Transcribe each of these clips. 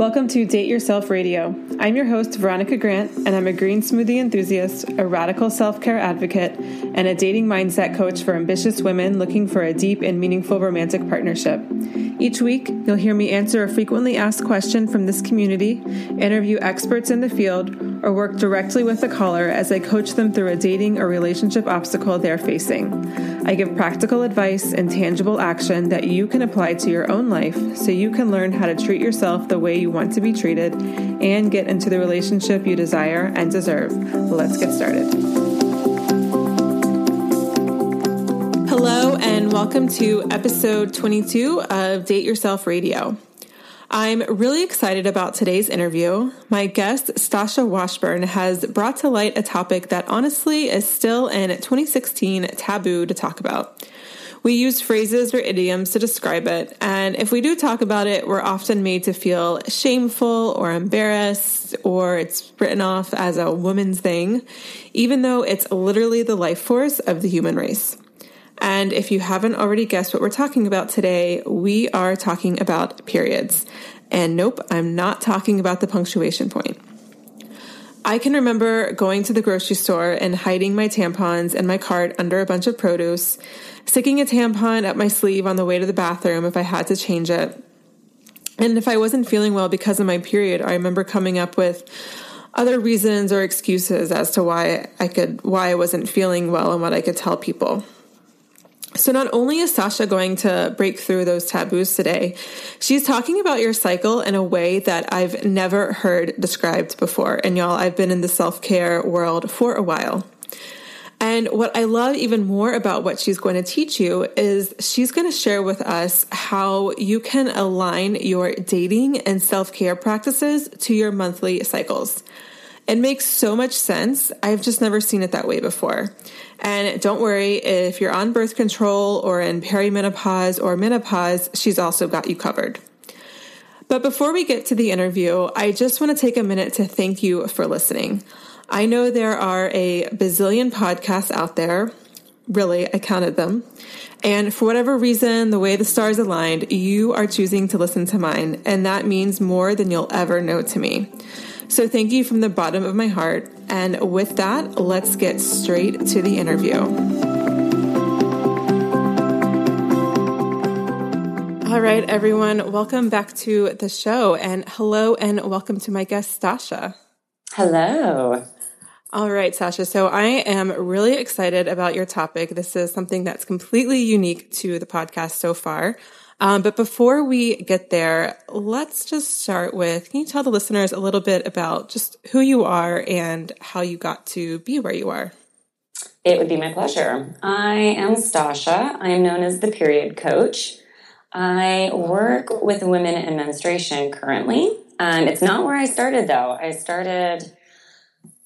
Welcome to Date Yourself Radio. I'm your host, Veronica Grant, and I'm a green smoothie enthusiast, a radical self care advocate, and a dating mindset coach for ambitious women looking for a deep and meaningful romantic partnership. Each week, you'll hear me answer a frequently asked question from this community, interview experts in the field, or work directly with the caller as I coach them through a dating or relationship obstacle they're facing. I give practical advice and tangible action that you can apply to your own life so you can learn how to treat yourself the way you want to be treated and get into the relationship you desire and deserve. Let's get started. Hello, and welcome to episode 22 of Date Yourself Radio. I'm really excited about today's interview. My guest, Stasha Washburn, has brought to light a topic that honestly is still in 2016 taboo to talk about. We use phrases or idioms to describe it, and if we do talk about it, we're often made to feel shameful or embarrassed, or it's written off as a woman's thing, even though it's literally the life force of the human race. And if you haven't already guessed what we're talking about today, we are talking about periods. And nope, I'm not talking about the punctuation point. I can remember going to the grocery store and hiding my tampons and my cart under a bunch of produce, sticking a tampon up my sleeve on the way to the bathroom if I had to change it. And if I wasn't feeling well because of my period, I remember coming up with other reasons or excuses as to why I could why I wasn't feeling well and what I could tell people. So, not only is Stasha going to break through those taboos today, she's talking about your cycle in a way that I've never heard described before. And y'all, I've been in the self care world for a while. And what I love even more about what she's going to teach you is she's going to share with us how you can align your dating and self care practices to your monthly cycles. It makes so much sense. I've just never seen it that way before. And don't worry, if you're on birth control or in perimenopause or menopause, she's also got you covered. But before we get to the interview, I just want to take a minute to thank you for listening. I know there are a bazillion podcasts out there. Really, I counted them. And for whatever reason, the way the stars aligned, you are choosing to listen to mine. And that means more than you'll ever know to me. So thank you from the bottom of my heart. And with that, let's get straight to the interview. All right, everyone, welcome back to the show. And hello and welcome to my guest, Stasha. Hello. All right, Stasha. So I am really excited about your topic. This is something that's completely unique to the podcast so far. Um, but before we get there, let's just start with can you tell the listeners a little bit about just who you are and how you got to be where you are? It would be my pleasure. I am Stasha. I am known as the period coach. I work with women in menstruation currently. Um, it's not where I started though. I started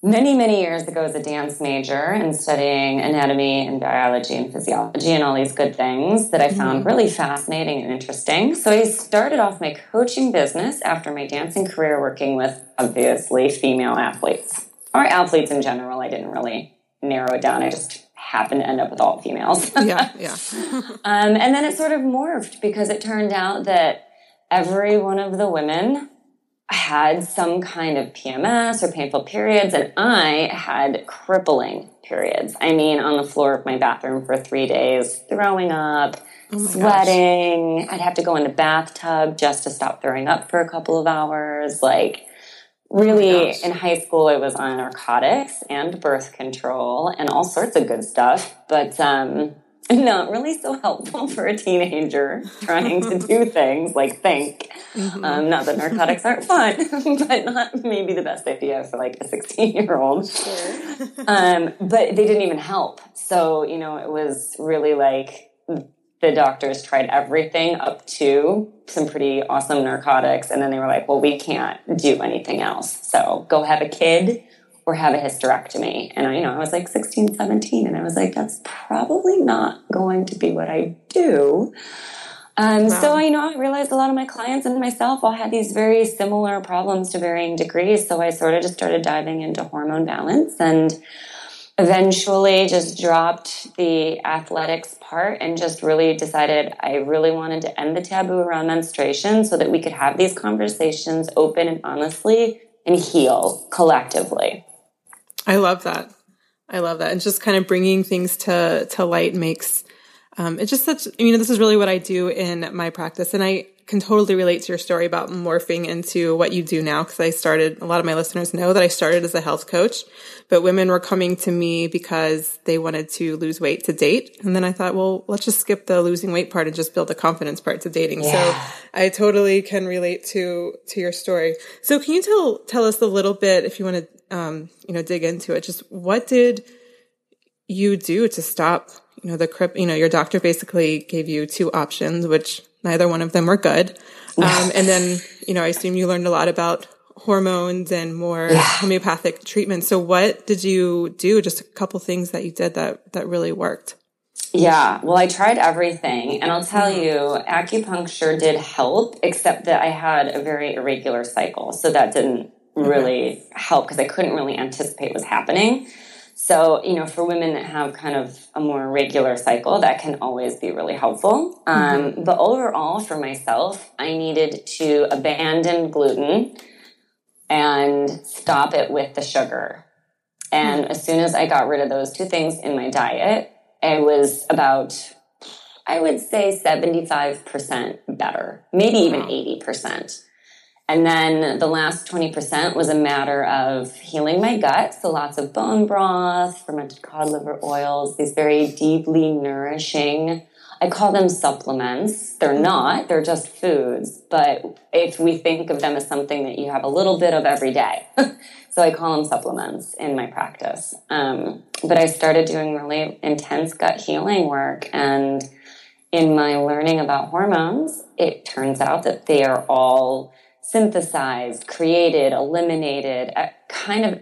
many, many years ago as a dance major and studying anatomy and biology and physiology and all these good things that I found mm-hmm. really fascinating and interesting. So I started off my coaching business after my dancing career working with obviously female athletes or athletes in general. I didn't really narrow it down. I just happened to end up with all females. yeah, yeah. um, and then it sort of morphed because it turned out that every one of the women had some kind of PMS or painful periods, and I had crippling periods. I mean, on the floor of my bathroom for three days, throwing up, oh sweating. Gosh. I'd have to go in the bathtub just to stop throwing up for a couple of hours. Like, really, oh in high school, I was on narcotics and birth control and all sorts of good stuff. But, um, not really so helpful for a teenager trying to do things like think. Mm-hmm. Um, not that narcotics aren't fun, but not maybe the best idea for like a 16 year old. Sure. um, but they didn't even help. So, you know, it was really like the doctors tried everything up to some pretty awesome narcotics. And then they were like, well, we can't do anything else. So go have a kid or have a hysterectomy. And I, you know, I was like 16, 17, and I was like, that's probably not going to be what I do. Um, wow. So, you know, I realized a lot of my clients and myself all had these very similar problems to varying degrees. So I sort of just started diving into hormone balance and eventually just dropped the athletics part and just really decided I really wanted to end the taboo around menstruation so that we could have these conversations open and honestly and heal collectively. I love that. I love that. And just kind of bringing things to, to light makes, um, it's just such, you know, this is really what I do in my practice. And I can totally relate to your story about morphing into what you do now. Cause I started, a lot of my listeners know that I started as a health coach, but women were coming to me because they wanted to lose weight to date. And then I thought, well, let's just skip the losing weight part and just build the confidence part to dating. Yeah. So I totally can relate to, to your story. So can you tell, tell us a little bit, if you want to um, you know, dig into it. Just what did you do to stop, you know, the crip, you know, your doctor basically gave you two options, which neither one of them were good. Um, and then, you know, I assume you learned a lot about hormones and more yeah. homeopathic treatment. So what did you do? Just a couple things that you did that, that really worked. Yeah, well, I tried everything, and I'll tell mm-hmm. you, acupuncture did help, except that I had a very irregular cycle, so that didn't really help because I couldn't really anticipate what's happening. So, you know, for women that have kind of a more regular cycle, that can always be really helpful. Um, mm-hmm. But overall, for myself, I needed to abandon gluten and stop it with the sugar. And mm-hmm. as soon as I got rid of those two things in my diet, I was about, I would say 75% better, maybe even 80%. And then the last 20% was a matter of healing my gut. So lots of bone broth, fermented cod liver oils, these very deeply nourishing, I call them supplements. They're not, they're just foods. But if we think of them as something that you have a little bit of every day, so I call them supplements in my practice. Um, but I started doing really intense gut healing work. And in my learning about hormones, it turns out that they are all synthesized, created, eliminated, kind of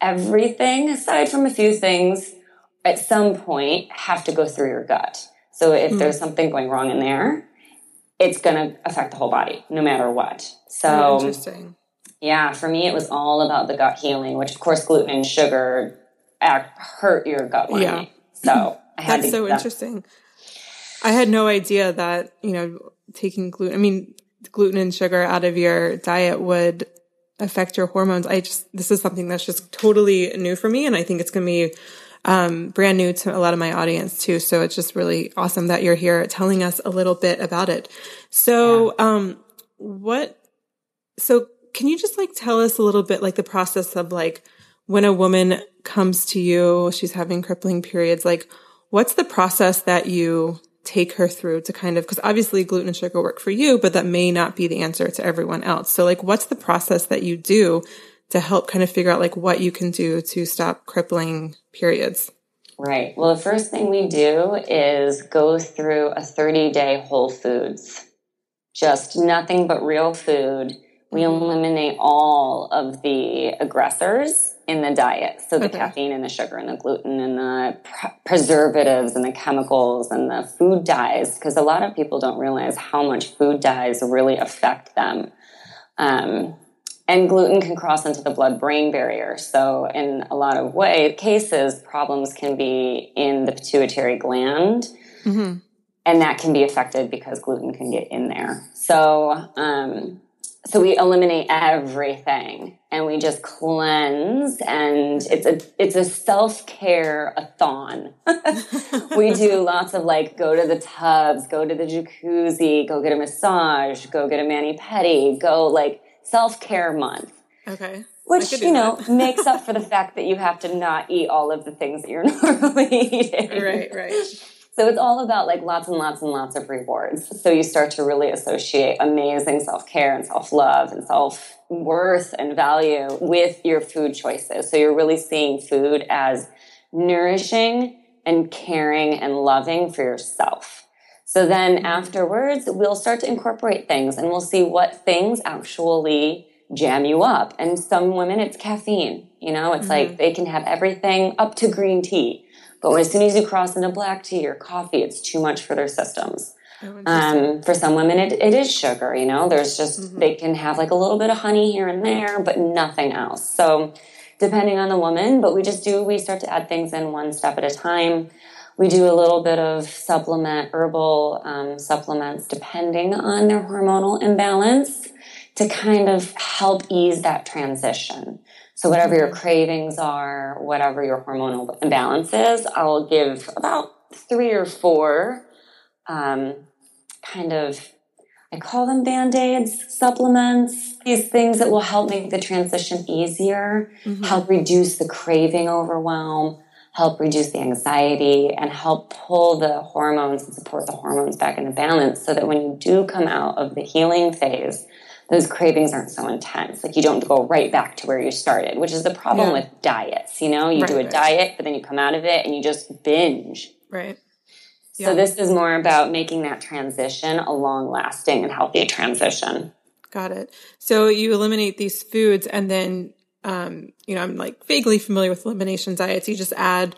everything aside from a few things at some point have to go through your gut. So if mm. there's something going wrong in there, it's going to affect the whole body no matter what. So interesting. Yeah, for me it was all about the gut healing, which of course gluten and sugar act, hurt your gut lining. Yeah. So I had That's so that. interesting. I had no idea that, you know, taking gluten, I mean, gluten and sugar out of your diet would affect your hormones. I just, this is something that's just totally new for me. And I think it's going to be, um, brand new to a lot of my audience too. So it's just really awesome that you're here telling us a little bit about it. So, yeah. um, what, so can you just like tell us a little bit like the process of like when a woman comes to you, she's having crippling periods, like what's the process that you take her through to kind of, because obviously gluten and sugar work for you, but that may not be the answer to everyone else. So like, what's the process that you do to help kind of figure out like what you can do to stop crippling periods? Right. Well, the first thing we do is go through a 30 day whole foods, just nothing but real food. We mm-hmm. eliminate all of the aggressors in the diet. So the Okay. caffeine and the sugar and the gluten and the pr- preservatives and the chemicals and the food dyes, because a lot of people don't realize how much food dyes really affect them. Um, and gluten can cross into the blood brain barrier. So, in a lot of way cases, problems can be in the pituitary gland, and that can be affected because gluten can get in there. So, um, so we eliminate everything and we just cleanse and it's a it's a self-care a thon we do lots of like go to the tubs go to the jacuzzi go get a massage go get a mani pedi go like self-care month Okay. Which you know makes up for the fact that you have to not eat all of the things that you're normally eating Right, right. So it's all about like lots and lots and lots of rewards. So you start to really associate amazing self care and self love and self worth and value with your food choices. So you're really seeing food as nourishing and caring and loving for yourself. So then afterwards, we'll start to incorporate things and we'll see what things actually jam you up. And some women, it's caffeine. You know, it's like mm-hmm. they can have everything up to green tea. But as soon as you cross into black tea or coffee, it's too much for their systems. Um, for some women, it, it is sugar. You know, there's just they can have like a little bit of honey here and there, but nothing else. So, depending on the woman, but we just do we start to add things in one step at a time. We do a little bit of supplement, herbal um, supplements, depending on their hormonal imbalance, to kind of help ease that transition. So whatever your cravings are, whatever your hormonal imbalance is, I'll give about three or four um, kind of I call them band-aids, supplements, these things that will help make the transition easier, help reduce the craving overwhelm, help reduce the anxiety, and help pull the hormones and support the hormones back into balance so that when you do come out of the healing phase, those cravings aren't so intense. Like you don't go right back to where you started, which is the problem Yeah. with diets. You know, you do a diet, but then you come out of it and you just binge. Right. So Yeah. this is more about making that transition a long lasting and healthy transition. Got it. So you eliminate these foods and then, um, you know, I'm like vaguely familiar with elimination diets. You just add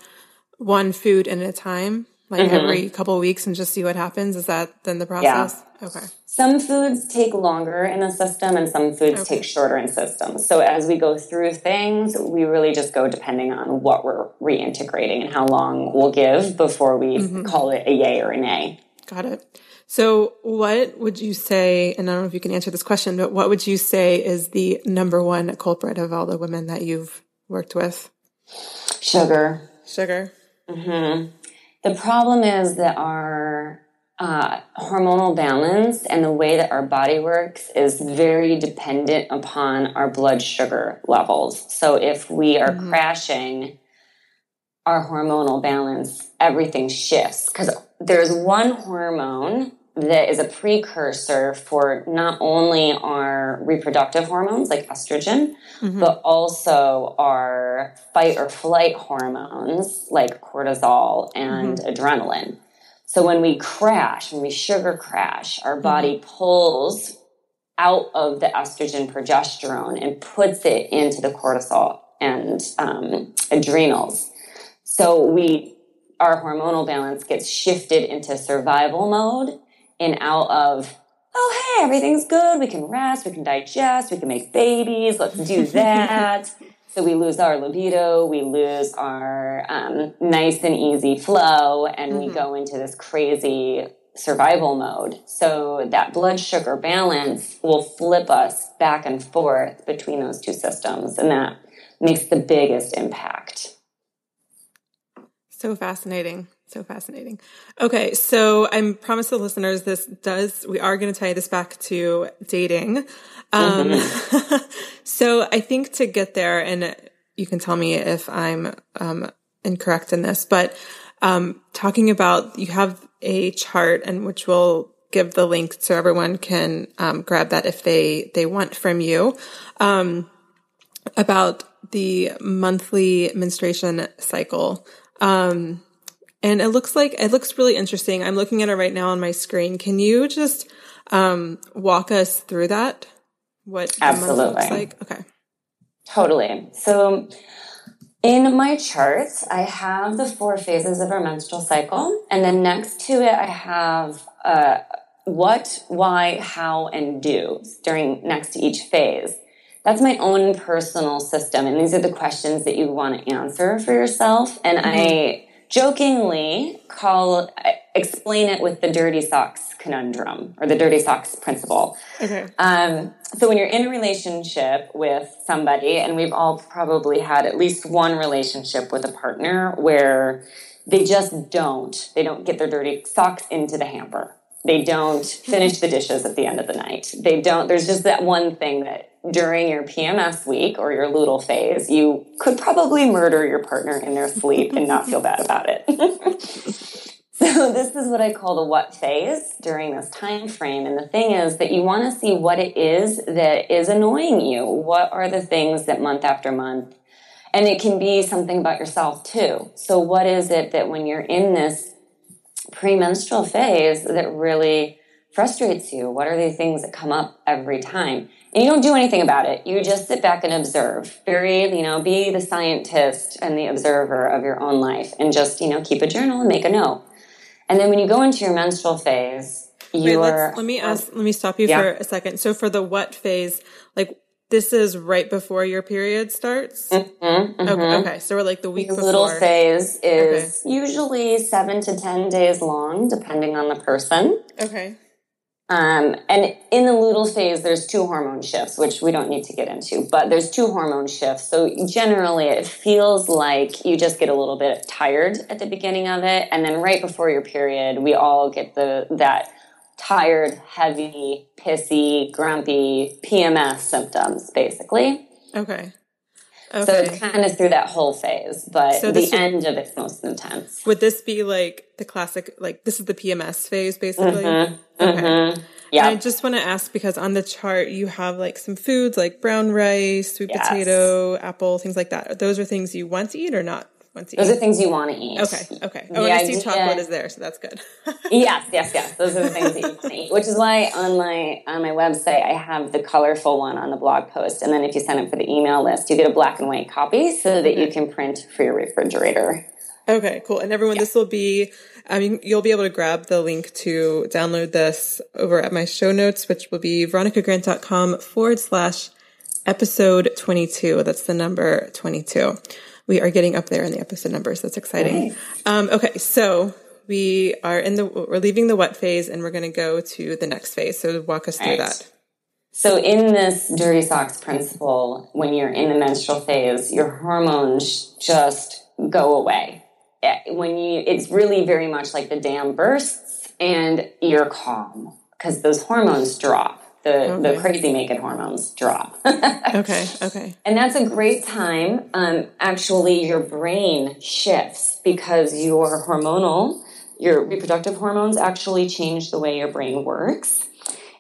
one food at a time, like Mm-hmm. every couple of weeks and just see what happens. Is that then the process? Okay. Some foods take longer in the system and some foods Okay. take shorter in systems. So as we go through things, we really just go depending on what we're reintegrating and how long we'll give before we Mm-hmm. call it a yay or a nay. Got it. So what would you say, and I don't know if you can answer this question, but what would you say is the number one culprit of all the women that you've worked with? Sugar. Sugar. The problem is that our uh, hormonal balance and the way that our body works is very dependent upon our blood sugar levels. So if we are mm-hmm. crashing our hormonal balance, everything shifts because there's one hormone that is a precursor for not only our reproductive hormones like estrogen, mm-hmm. but also our fight or flight hormones like cortisol and mm-hmm. adrenaline. So when we crash, when we sugar crash, our body pulls out of the estrogen progesterone and puts it into the cortisol and um, adrenals. So we, our hormonal balance gets shifted into survival mode and out of, oh, hey, everything's good. We can rest, we can digest, we can make babies. Let's do that. So we lose our libido, we lose our um, nice and easy flow, and we go into this crazy survival mode. So that blood sugar balance will flip us back and forth between those two systems, and that makes the biggest impact. So fascinating. So fascinating. Okay, so I promise the listeners this does we are going to tie this back to dating. Um, so I think to get there, and you can tell me if I'm um, incorrect in this, but um, talking about you have a chart, and which will give the link so everyone can um, grab that if they they want from you. Um, about the monthly menstruation cycle. Um, and it looks like it looks really interesting. I'm looking at it right now on my screen. Can you just um, walk us through that? What Absolutely. looks like? Okay. Totally. So in my charts, I have the four phases of our menstrual cycle, and then next to it, I have uh, what, why, how, and do during next to each phase. That's my own personal system, and these are the questions that you want to answer for yourself. And mm-hmm. I jokingly call explain it with the dirty socks conundrum or the dirty socks principle. Okay. Um, so when you're in a relationship with somebody, and we've all probably had at least one relationship with a partner where they just don't, they don't get their dirty socks into the hamper. They don't finish the dishes at the end of the night. They don't, there's just that one thing that during your PMS week or your luteal phase, you could probably murder your partner in their sleep and not feel bad about it. so this is what I call the what phase during this time frame. And the thing is that you want to see what it is that is annoying you. What are the things that month after month and it can be something about yourself too. So what is it that when you're in this premenstrual phase that really frustrates you? What are the things that come up every time? And you don't do anything about it. You just sit back and observe. Very, you know, be the scientist and the observer of your own life and just, you know, keep a journal and make a note. And then when you go into your menstrual phase, you Wait, are. Let me ask, let me stop you yeah. for a second. So for the what phase, like this is right before your period starts? Mm-hmm, mm-hmm. Okay, okay, so we're like the week the before. Luteal phase is okay. usually seven to 10 days long, depending on the person. Okay. Um, and in the luteal phase, there's two hormone shifts, which we don't need to get into, but there's two hormone shifts. So generally, it feels like you just get a little bit tired at the beginning of it, and then right before your period, we all get the that tired, heavy, pissy, grumpy PMS symptoms, basically. Okay. Okay. So it's kind of through that whole phase, but so the would, end of it's most intense. Would this be like the classic, like this is the PMS phase, basically? Mm-hmm. Okay. Mm-hmm. Yeah. I just want to ask because on the chart you have like some foods like brown rice, sweet yes. potato, apple, things like that. Those are things you want to eat or not? Once Those eat. are things you want to eat. Okay. Okay. Oh, the and I see chocolate is there, so that's good. yes, yes, yes. Those are the things that you want to eat. Which is why on my on my website I have the colorful one on the blog post, and then if you sign up for the email list, you get a black and white copy so that you can print for your refrigerator. Okay, cool. And everyone, yeah. this will be, um, I mean, you'll be able to grab the link to download this over at my show notes, which will be veronicagrant.com forward slash episode 22. That's the number 22 we are getting up there in the episode numbers. That's exciting. Um, okay, so we are in the we're leaving the wet phase and we're going to go to the next phase. So walk us through right. that. So in this dirty socks principle, when you're in the menstrual phase, your hormones just go away. When you, it's really very much like the dam bursts and you're calm because those hormones drop the, okay. the crazy making hormones drop. okay, okay. And that's a great time. Um, actually, your brain shifts because your hormonal, your reproductive hormones actually change the way your brain works.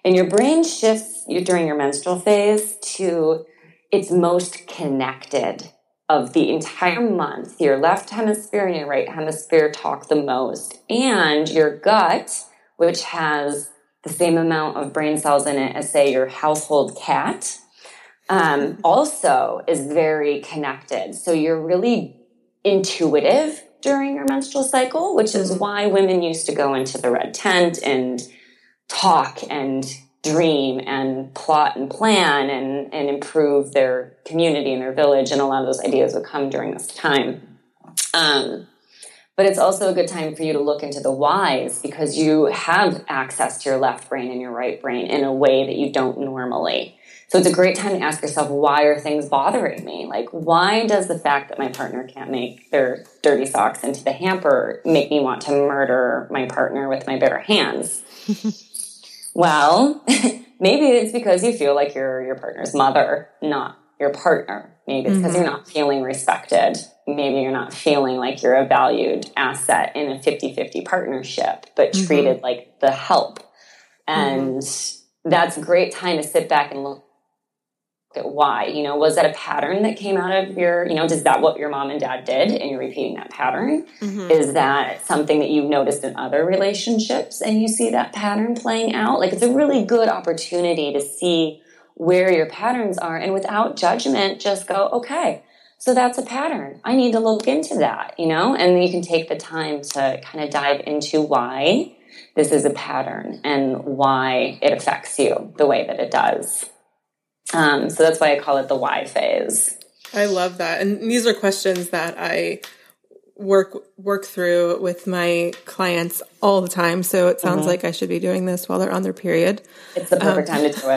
And your brain shifts during your menstrual phase to its most connected of the entire month. Your left hemisphere and your right hemisphere talk the most. And your gut, which has the same amount of brain cells in it as, say, your household cat, um, also is very connected. So you're really intuitive during your menstrual cycle, which is mm-hmm. why women used to go into the red tent and talk and dream and plot and plan and, and improve their community and their village. And a lot of those ideas would come during this time. Um, but it's also a good time for you to look into the whys because you have access to your left brain and your right brain in a way that you don't normally. So it's a great time to ask yourself, why are things bothering me? Like, why does the fact that my partner can't make their dirty socks into the hamper make me want to murder my partner with my bare hands? well, maybe it's because you feel like you're your partner's mother, not your partner. Maybe it's because mm-hmm. you're not feeling respected. Maybe you're not feeling like you're a valued asset in a 50 50 partnership, but mm-hmm. treated like the help. And mm-hmm. that's a great time to sit back and look at why. You know, was that a pattern that came out of your, you know, is that what your mom and dad did and you're repeating that pattern? Mm-hmm. Is that something that you've noticed in other relationships and you see that pattern playing out? Like it's a really good opportunity to see where your patterns are and without judgment, just go, okay, so that's a pattern. I need to look into that, you know? And you can take the time to kind of dive into why this is a pattern and why it affects you the way that it does. Um, so that's why I call it the why phase. I love that. And these are questions that I work work through with my clients all the time. So it sounds mm-hmm. like I should be doing this while they're on their period. It's the perfect um, time to do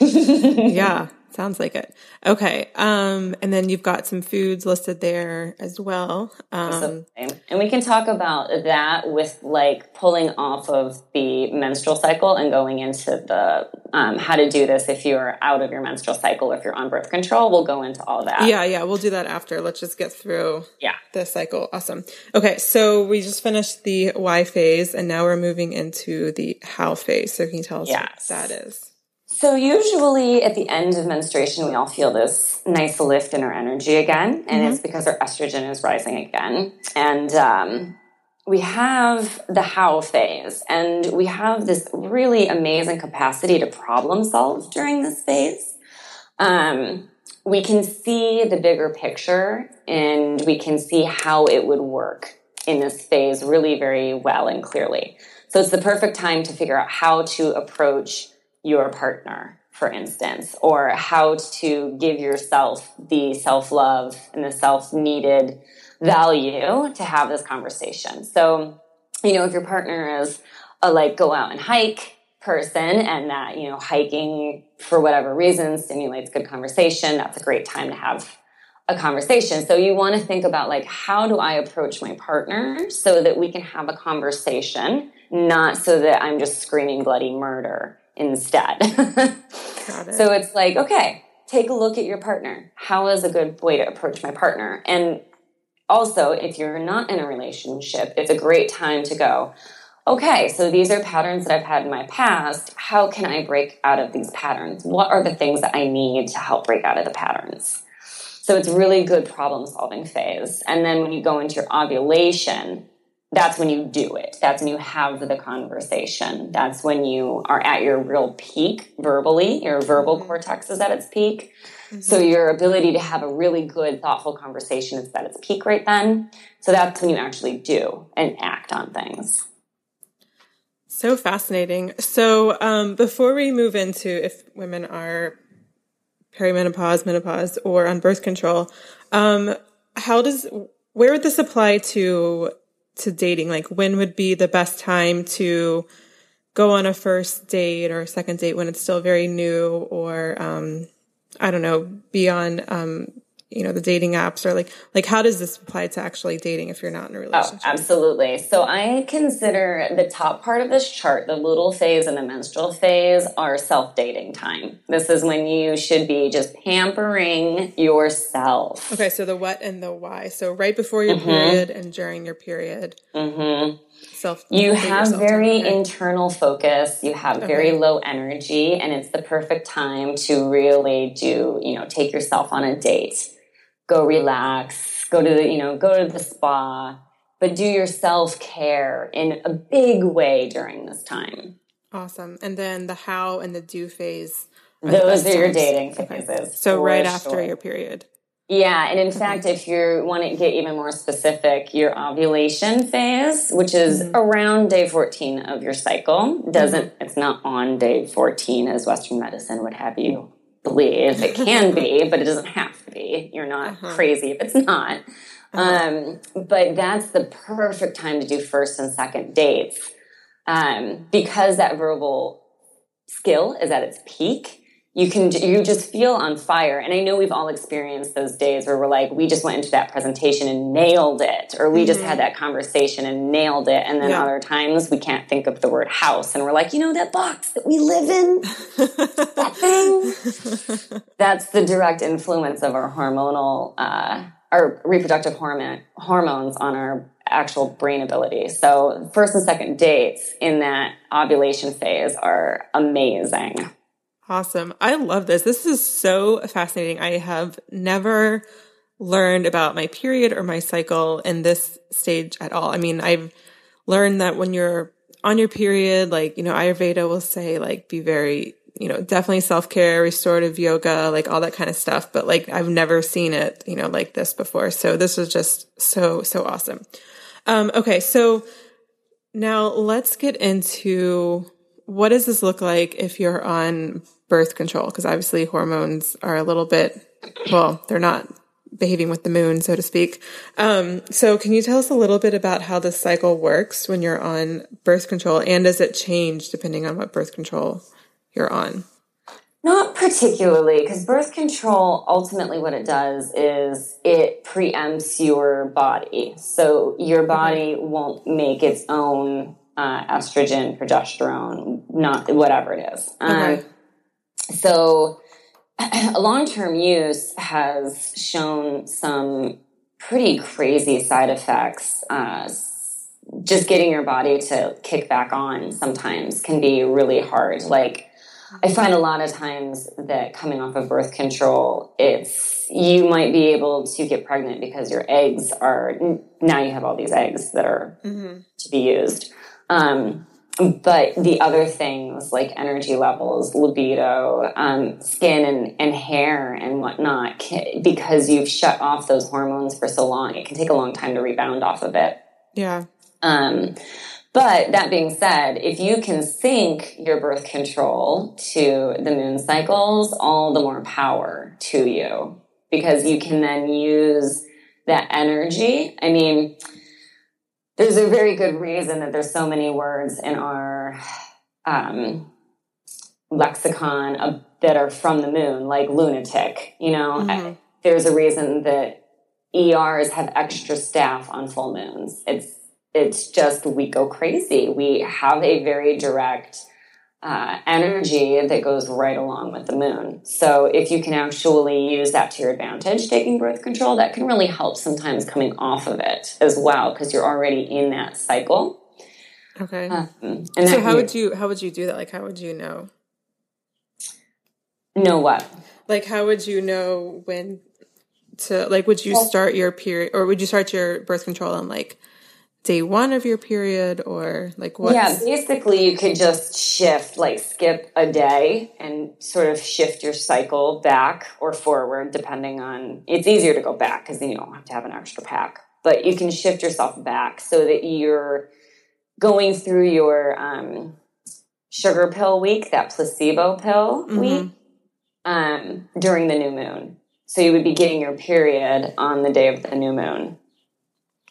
it. yeah. Sounds like it. Okay. Um, and then you've got some foods listed there as well. Um, and we can talk about that with like pulling off of the menstrual cycle and going into the um, how to do this if you're out of your menstrual cycle, if you're on birth control. We'll go into all that. Yeah, yeah, we'll do that after. Let's just get through yeah the cycle. Awesome. Okay, so we just finished the why phase, and now we're moving into the how phase. So can you tell us yes. what that is? So, usually at the end of menstruation, we all feel this nice lift in our energy again, and mm-hmm. it's because our estrogen is rising again. And um, we have the how phase, and we have this really amazing capacity to problem solve during this phase. Um, we can see the bigger picture and we can see how it would work in this phase really very well and clearly. So, it's the perfect time to figure out how to approach your partner, for instance, or how to give yourself the self love and the self needed value to have this conversation. So, you know, if your partner is a like go out and hike person and that, you know, hiking for whatever reason stimulates good conversation, that's a great time to have a conversation. So you want to think about like, how do I approach my partner so that we can have a conversation, not so that I'm just screaming bloody murder instead. it. So it's like, okay, take a look at your partner. How is a good way to approach my partner? And also, if you're not in a relationship, it's a great time to go, okay, so these are patterns that I've had in my past. How can I break out of these patterns? What are the things that I need to help break out of the patterns? So it's really good problem solving phase. And then when you go into your ovulation, that's when you do it. That's when you have the conversation. That's when you are at your real peak verbally. Your verbal mm-hmm. cortex is at its peak. Mm-hmm. So your ability to have a really good, thoughtful conversation is at its peak right then. So that's when you actually do and act on things. So fascinating. So um, before we move into if women are perimenopause, menopause, or on birth control, um, how does where would this apply to to dating? Like when would be the best time to go on a first date or a second date when it's still very new or um, I don't know, be on um, you know the dating apps or like like how does this apply to actually dating if you're not in a oh, relationship oh absolutely so i consider the top part of this chart the luteal phase and the menstrual phase are self-dating time this is when you should be just pampering yourself okay so the what and the why so right before your mm-hmm. period and during your period mm-hmm. Self, you have very okay. internal focus you have okay. very low energy and it's the perfect time to really do you know take yourself on a date go relax, go to the, you know, go to the spa, but do your self care in a big way during this time. Awesome. And then the how and the do phase. Are Those are your dating phases. Okay. So right after sure. your period. Yeah, and in okay. fact, if you want to get even more specific, your ovulation phase, which is mm-hmm. around day 14 of your cycle, doesn't mm-hmm. it's not on day 14 as Western medicine would have you believe. It can be, but it doesn't have to be. You're not uh-huh. crazy if it's not. Uh-huh. Um, but that's the perfect time to do first and second dates um, because that verbal skill is at its peak you can you just feel on fire and i know we've all experienced those days where we're like we just went into that presentation and nailed it or we mm-hmm. just had mm-hmm. that conversation and nailed it and then yeah. other times we can't think of the word house and we're like you know that box that we live in that thing that's the direct influence of our hormonal uh, our reproductive hormone hormones on our actual brain ability so first and second dates in that ovulation phase are amazing Awesome. I love this. This is so fascinating. I have never learned about my period or my cycle in this stage at all. I mean, I've learned that when you're on your period, like, you know, Ayurveda will say, like, be very you know, definitely self care, restorative yoga, like all that kind of stuff. But like, I've never seen it, you know, like this before. So this was just so, so awesome. Um, okay. So now let's get into what does this look like if you're on birth control? Because obviously hormones are a little bit, well, they're not behaving with the moon, so to speak. Um, so can you tell us a little bit about how the cycle works when you're on birth control and does it change depending on what birth control you're on? Not particularly, because birth control ultimately what it does is it preempts your body. So your body won't make its own uh, estrogen, progesterone, not whatever it is. Um, okay. So long term use has shown some pretty crazy side effects. Uh, just getting your body to kick back on sometimes can be really hard. Like, I find a lot of times that coming off of birth control, it's you might be able to get pregnant because your eggs are now you have all these eggs that are mm-hmm. to be used. Um, but the other things like energy levels, libido, um, skin and, and hair and whatnot, can, because you've shut off those hormones for so long, it can take a long time to rebound off of it. Yeah. Um, but that being said, if you can sync your birth control to the moon cycles, all the more power to you because you can then use that energy. I mean, there's a very good reason that there's so many words in our um, lexicon of, that are from the moon, like lunatic. You know, mm-hmm. There's a reason that ERs have extra staff on full moons. It's it's just we go crazy. We have a very direct uh, energy that goes right along with the moon. So if you can actually use that to your advantage, taking birth control, that can really help sometimes coming off of it as well because you're already in that cycle. Okay. Um, and so how would you how would you do that? Like how would you know? Know what? Like how would you know when to like would you start your period or would you start your birth control on like day one of your period or like what? Yeah, basically you could just shift, like skip a day and sort of shift your cycle back or forward, depending on. It's easier to go back because then you don't have to have an extra pack, but you can shift yourself back so that you're going through your um, sugar pill week, that placebo pill mm-hmm. week, um, during the new moon. So you would be getting your period on the day of the new moon.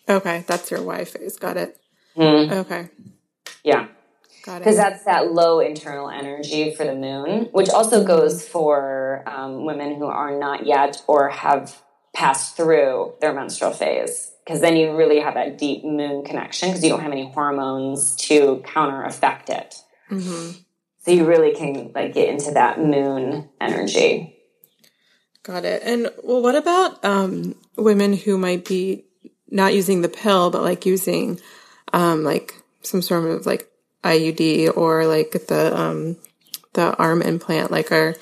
Okay, that's your Y phase. Got it. Mm. Okay. Yeah. Got it. Because that's that low internal energy for the moon, which also goes for um, women who are not yet or have passed through their menstrual phase. Because then you really have that deep moon connection because you don't have any hormones to counter affect it. Mm-hmm. So you really can like get into that moon energy. Got it. And well, what about um, women who might be not using the pill, but like using um, like some sort of like IUD or like the um, the arm implant. Like, our,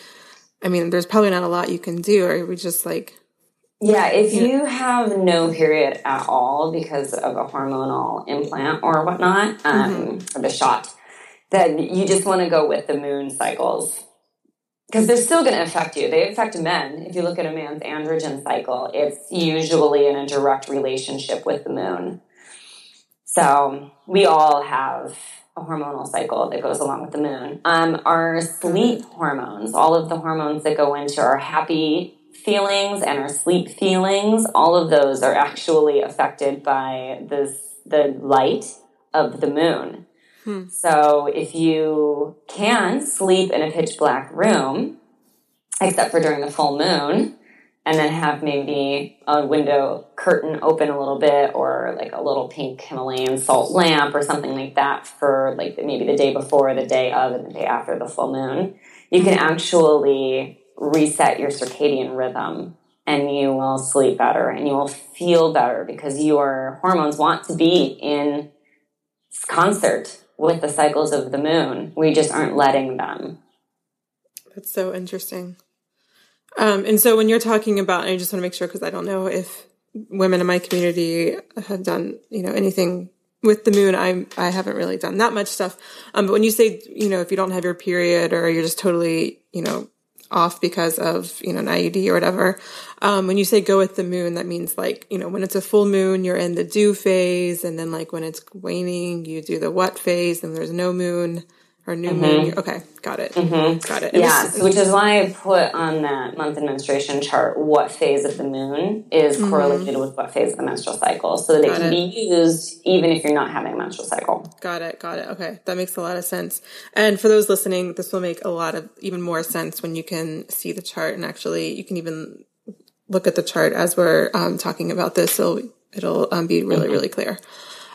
I mean, there's probably not a lot you can do. Or we just like yeah, if you have no period at all because of a hormonal implant or whatnot, um, mm-hmm. or the shot, then you just want to go with the moon cycles because they're still going to affect you. They affect men. If you look at a man's androgen cycle, it's usually in a direct relationship with the moon. So we all have a hormonal cycle that goes along with the moon. Um, our sleep hormones, all of the hormones that go into our happy feelings and our sleep feelings, all of those are actually affected by this the light of the moon. Hmm. So if you can sleep in a pitch black room, except for during the full moon, and then have maybe a window curtain open a little bit or like a little pink Himalayan salt lamp or something like that for like maybe the day before, the day of, and the day after the full moon, you can actually reset your circadian rhythm and you will sleep better and you will feel better because your hormones want to be in concert with the cycles of the moon. We just aren't letting them. That's so interesting. Um, and so when you're talking about, I just want to make sure because I don't know if women in my community have done, you know, anything with the moon, I'm I haven't really done that much stuff. Um, but when you say you know if you don't have your period or you're just totally you know off because of you know an IUD or whatever, um, when you say go with the moon, that means like you know when it's a full moon, you're in the do phase, and then like when it's waning, you do the what phase, and there's no moon or new mm-hmm. moon. Okay, got it. Mm-hmm. Got it. yeah, was, which is why I put on that month and menstruation chart what phase of the moon is mm-hmm. correlated with what phase of the menstrual cycle, so that got it can it. be used even if you're not having a menstrual cycle. Got it. Got it. Okay, that makes a lot of sense. And for those listening, this will make a lot of even more sense when you can see the chart and actually you can even look at the chart as we're um, talking about this. So it'll um, be really, mm-hmm. really clear.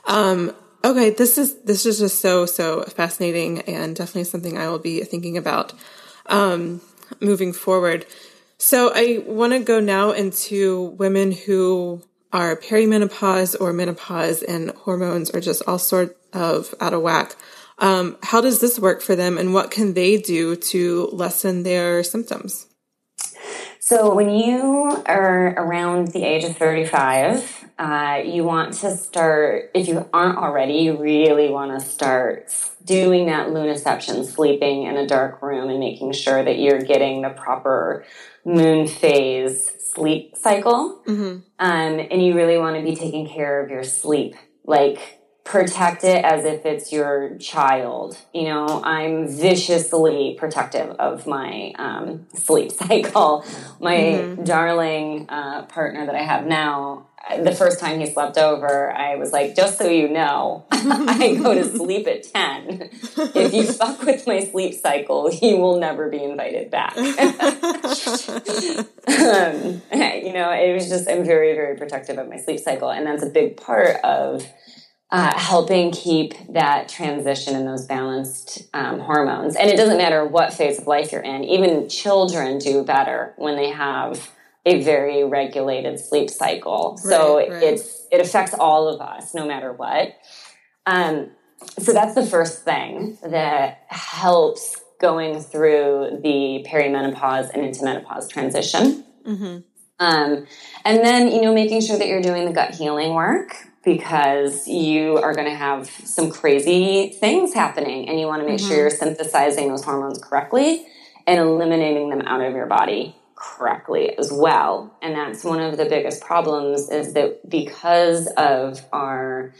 Um, Okay, this is this is just so so fascinating and definitely something I will be thinking about um, moving forward. So I want to go now into women who are perimenopause or menopause and hormones are just all sort of out of whack. Um, how does this work for them, and what can they do to lessen their symptoms? So when you are around the age of thirty-five uh, you want to start, if you aren't already, you really want to start doing that lunaception, sleeping in a dark room and making sure that you're getting the proper moon phase sleep cycle. Mm-hmm. Um, and you really want to be taking care of your sleep. Like, protect it as if it's your child. You know, I'm viciously protective of my um, sleep cycle. My mm-hmm. darling uh, partner that I have now, the first time he slept over, I was like, just so you know, I go to sleep at 10. If you fuck with my sleep cycle, you will never be invited back. um, you know, it was just, I'm very, very protective of my sleep cycle. And that's a big part of uh, helping keep that transition and those balanced um, hormones. And it doesn't matter what phase of life you're in, even children do better when they have a very regulated sleep cycle. Right, so right. it's it affects all of us no matter what. Um, so that's the first thing that helps going through the perimenopause and into menopause transition. Mm-hmm. Um, and then, you know, making sure that you're doing the gut healing work because you are going to have some crazy things happening and you want to make mm-hmm. sure you're synthesizing those hormones correctly and eliminating them out of your body correctly as well. And that's one of the biggest problems is that because of our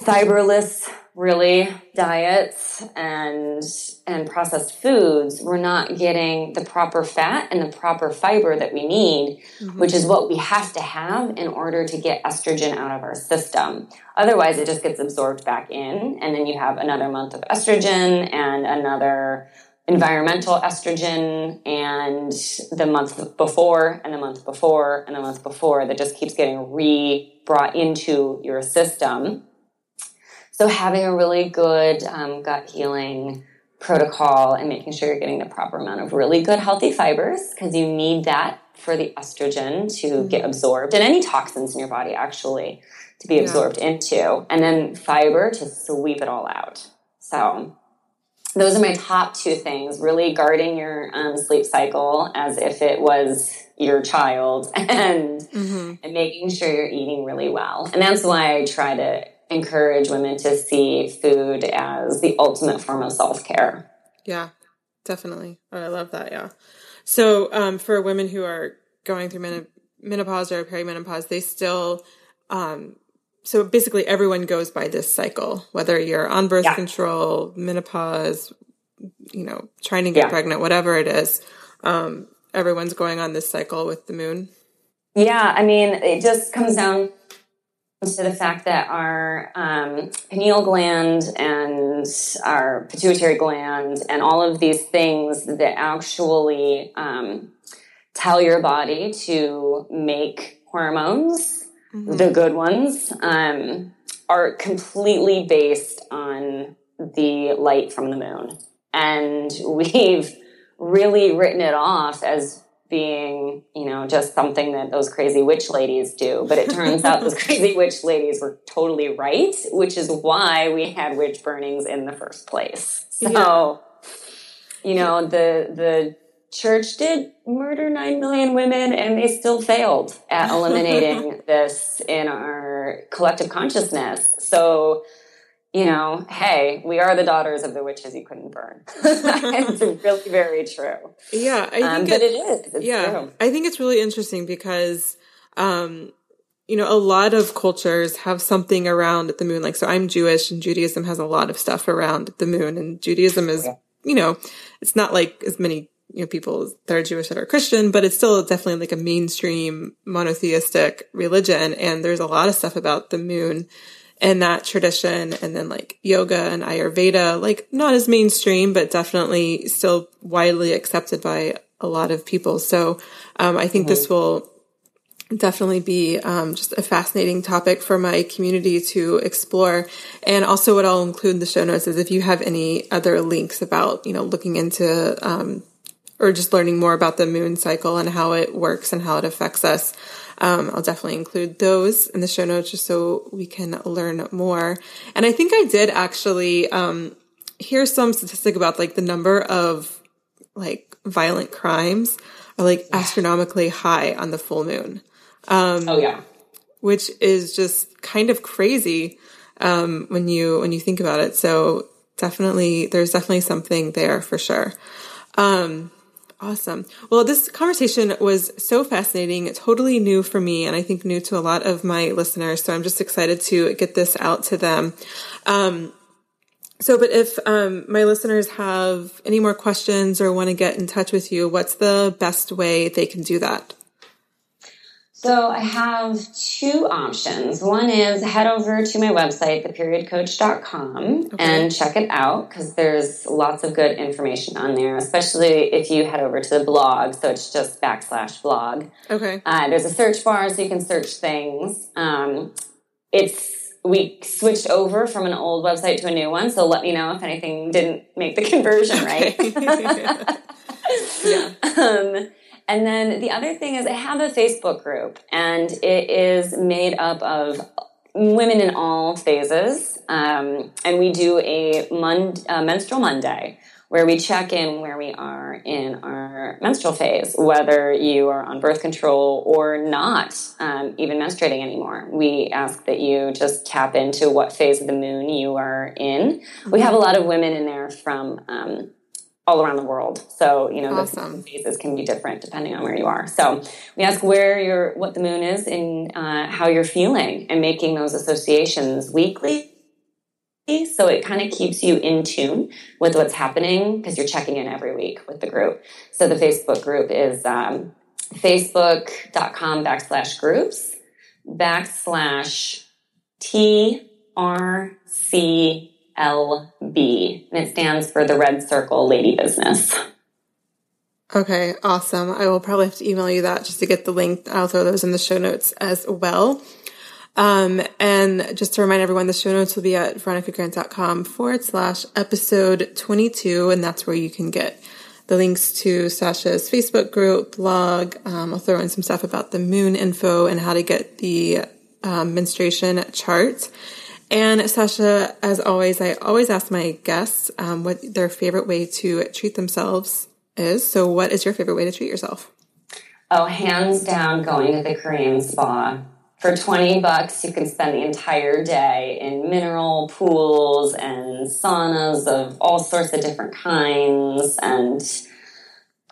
fiberless really diets and and processed foods we're not getting the proper fat and the proper fiber that we need mm-hmm. which is what we have to have in order to get estrogen out of our system otherwise it just gets absorbed back in and then you have another month of estrogen and another environmental estrogen and the month before and the month before and the month before that just keeps getting re brought into your system so having a really good um, gut healing protocol and making sure you're getting the proper amount of really good healthy fibers because you need that for the estrogen to mm-hmm. get absorbed and any toxins in your body actually to be absorbed yeah. into and then fiber to sweep it all out so those are my top two things really guarding your um, sleep cycle as if it was your child and mm-hmm. and making sure you're eating really well and that's why i try to encourage women to see food as the ultimate form of self care. Yeah, definitely. I love that. Yeah. So, um, for women who are going through menopause or perimenopause, they still, um, so basically everyone goes by this cycle, whether you're on birth yeah. control, menopause, you know, trying to get yeah. pregnant, whatever it is. Um, everyone's going on this cycle with the moon. Yeah. I mean, it just comes down to the fact that our um, pineal gland and our pituitary gland and all of these things that actually um, tell your body to make hormones, mm-hmm. the good ones, um, are completely based on the light from the moon. And we've really written it off as being, you know, just something that those crazy witch ladies do. But it turns out those crazy witch ladies were totally right, which is why we had witch burnings in the first place. So, yeah. you know, the the church did murder 9 million women and they still failed at eliminating this in our collective consciousness. So, you know, hey, we are the daughters of the witches you couldn't burn. it's really very true. Yeah, I um, think but it is. It's yeah, true. I think it's really interesting because, um, you know, a lot of cultures have something around the moon. Like, so I'm Jewish, and Judaism has a lot of stuff around the moon, and Judaism is, Yeah. you know, it's not like as many you know people that are Jewish that are Christian, but it's still definitely like a mainstream monotheistic religion, and there's a lot of stuff about the moon and that tradition and then like yoga and ayurveda like not as mainstream but definitely still widely accepted by a lot of people. So um, i think this will definitely be um, just a fascinating topic for my community to explore. And also what i'll include in the show notes is if you have any other links about you know looking into um, or just learning more about the moon cycle and how it works and how it affects us um, I'll definitely include those in the show notes just so we can learn more. And I think I did actually um, hear some statistic about like the number of like violent crimes are like astronomically high on the full moon, oh, yeah. which is just kind of crazy um, when you when you think about it. So definitely, there's definitely something there for sure. Um, Awesome. Well, this conversation was so fascinating, totally new for me, and I think new to a lot of my listeners. So I'm just excited to get this out to them. Um, so, but if um, my listeners have any more questions or want to get in touch with you, what's the best way they can do that? So I have two options. One is head over to my website, theperiodcoach.com, and check it out because there's lots of good information on there, especially if you head over to the blog. So it's just backslash blog. Okay. Uh, there's a search bar so you can search things. Um, it's we switched over from an old website to a new one, so let me know if anything didn't make the conversion right. um, and then the other thing is I have a Facebook group, and it is made up of women in all phases, um, and we do a mon- uh, menstrual Monday where we check in where we are in our menstrual phase, whether you are on birth control or not um, even menstruating anymore. We ask that you just tap into what phase of the moon you are in. We have a lot of women in there from um, all around the world. So, you know, Awesome. the phases can be different depending on where you are. So we ask where you're, what the moon is and uh, how you're feeling and making those associations weekly. So it kind of keeps you in tune with what's happening because you're checking in every week with the group. So the Facebook group is um, facebook.com backslash groups backslash TRCLB. And it stands for the Red Circle Lady Business. Okay, awesome. I will probably have to email you that just to get the link. I'll throw those in the show notes as well. Um, and just to remind everyone, the show notes will be at veronicagrant.com forward slash episode 22. And that's where you can get the links to Stasha's Facebook group, blog. Um, I'll throw in some stuff about the moon info and how to get the um, menstruation chart. And Stasha, as always, I always ask my guests um, what their favorite way to treat themselves is. So, what is your favorite way to treat yourself? Oh, hands down, going to the Korean spa. For 20 bucks, you can spend the entire day in mineral pools and saunas of all sorts of different kinds and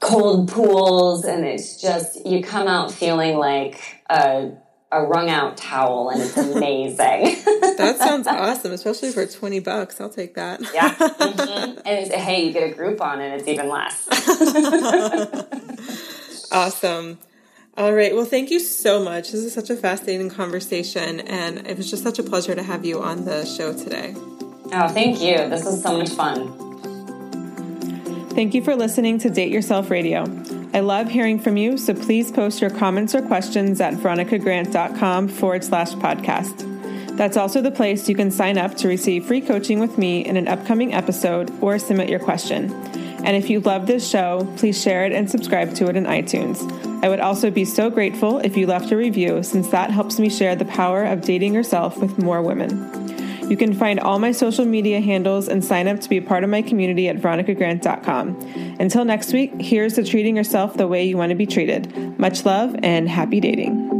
cold pools. And it's just, you come out feeling like a, a wrung out towel, and it's amazing. That sounds awesome, especially for 20 bucks. I'll take that. yeah. Mhm. And it's, hey, you get a Groupon, and it's even less. Awesome. All right. Well, thank you so much. This is such a fascinating conversation, and it was just such a pleasure to have you on the show today. Oh, thank you. This was so much fun. Thank you for listening to Date Yourself Radio. I love hearing from you, so please post your comments or questions at veronicagrant.com forward slash podcast. That's also the place you can sign up to receive free coaching with me in an upcoming episode or submit your question. And if you love this show, please share it and subscribe to it in iTunes. I would also be so grateful if you left a review, since that helps me share the power of dating yourself with more women. You can find all my social media handles and sign up to be a part of my community at veronicagrant.com. Until next week, here's to treating yourself the way you want to be treated. Much love and happy dating.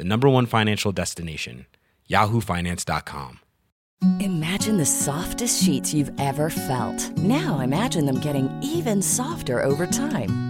the number one financial destination, yahoofinance.com. Imagine the softest sheets you've ever felt. Now imagine them getting even softer over time.